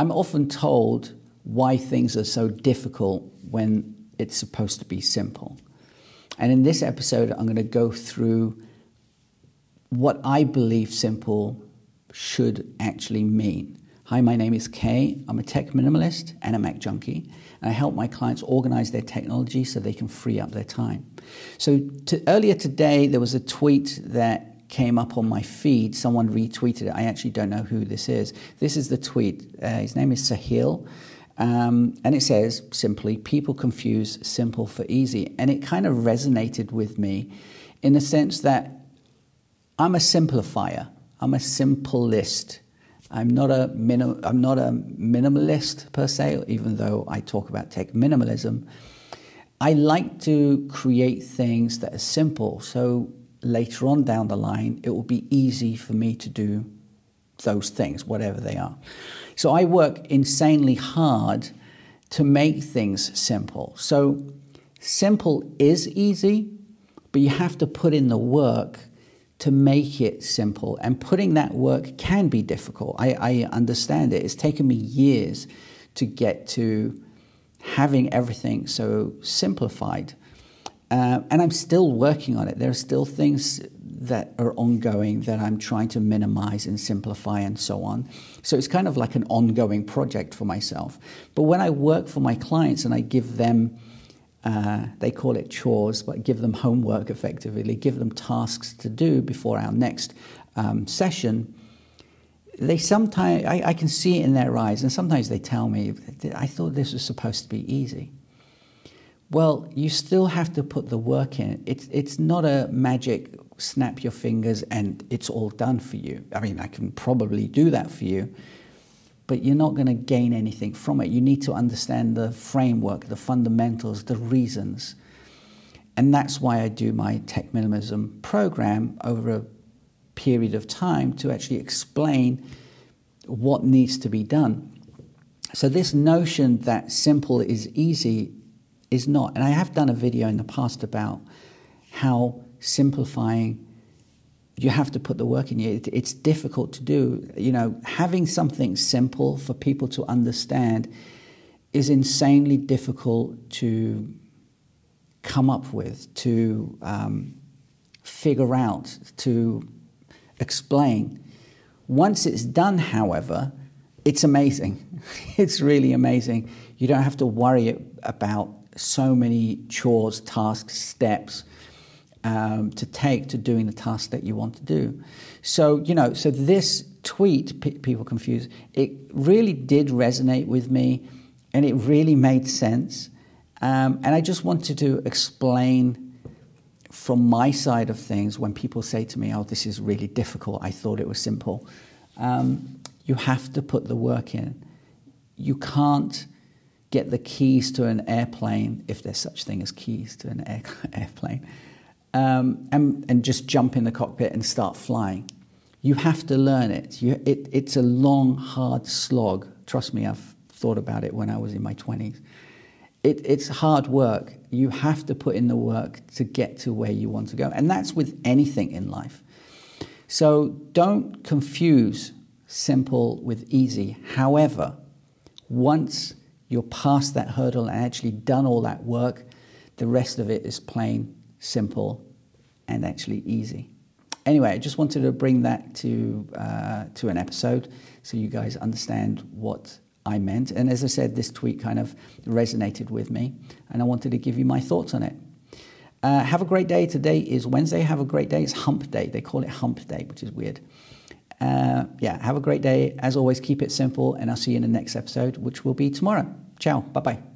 I'm often told why things are so difficult when it's supposed to be simple. And in this episode, I'm going to go through what I believe simple should actually mean. Hi, my name is Kay. I'm a tech minimalist and a Mac junkie, and I help my clients organize their technology so they can free up their time. So, to, earlier today, there was a tweet that came up on my feed. Someone retweeted it. I actually don't know who this is. This is the tweet. Uh, his name is Sahil. Um, and it says simply, people confuse simple for easy. And it kind of resonated with me in the sense that I'm a simplifier, I'm a simplist. I'm not a minim- I'm not a minimalist per se, even though I talk about tech minimalism. I like to create things that are simple, so later on down the line, it will be easy for me to do those things, whatever they are. So I work insanely hard to make things simple. So simple is easy, but you have to put in the work to make it simple. And putting that work can be difficult. I, I understand it. It's taken me years to get to having everything so simplified. Uh, and I'm still working on it. There are still things that are ongoing that I'm trying to minimize and simplify and so on. So it's kind of like an ongoing project for myself. But when I work for my clients and I give them, uh, they call it chores, but give them homework effectively, give them tasks to do before our next um, session, they sometimes, I, I can see it in their eyes, and sometimes they tell me, I thought this was supposed to be easy. Well, you still have to put the work in. It's, it's not a magic snap your fingers and it's all done for you. I mean, I can probably do that for you, but you're not going to gain anything from it. You need to understand the framework, the fundamentals, the reasons. And that's why I do my tech minimalism program over a period of time to actually explain what needs to be done. So, this notion that simple is easy is not. And I have done a video in the past about how simplifying you have to put the work in you. it's difficult to do. You know, having something simple for people to understand is insanely difficult to come up with, to um, figure out, to explain. Once it's done, however, it's amazing. it's really amazing. You don't have to worry about so many chores, tasks, steps um, to take to doing the task that you want to do. So, you know, so this tweet, p- people confuse, it really did resonate with me and it really made sense. Um, and I just wanted to explain from my side of things when people say to me, oh, this is really difficult, I thought it was simple. Um, you have to put the work in. You can't get the keys to an airplane, if there's such thing as keys to an air, airplane, um, and, and just jump in the cockpit and start flying. You have to learn it. You, it. It's a long, hard slog. Trust me, I've thought about it when I was in my 20s. It, it's hard work. You have to put in the work to get to where you want to go. And that's with anything in life. So don't confuse simple with easy. However, once you're past that hurdle and actually done all that work, the rest of it is plain, simple, and actually easy. Anyway, I just wanted to bring that to, uh, to an episode so you guys understand what I meant. And as I said, this tweet kind of resonated with me, and I wanted to give you my thoughts on it. Uh, have a great day. Today is Wednesday. Have a great day. It's hump day. They call it hump day, which is weird. Uh, yeah, have a great day. As always, keep it simple, and I'll see you in the next episode, which will be tomorrow. Ciao. Bye bye.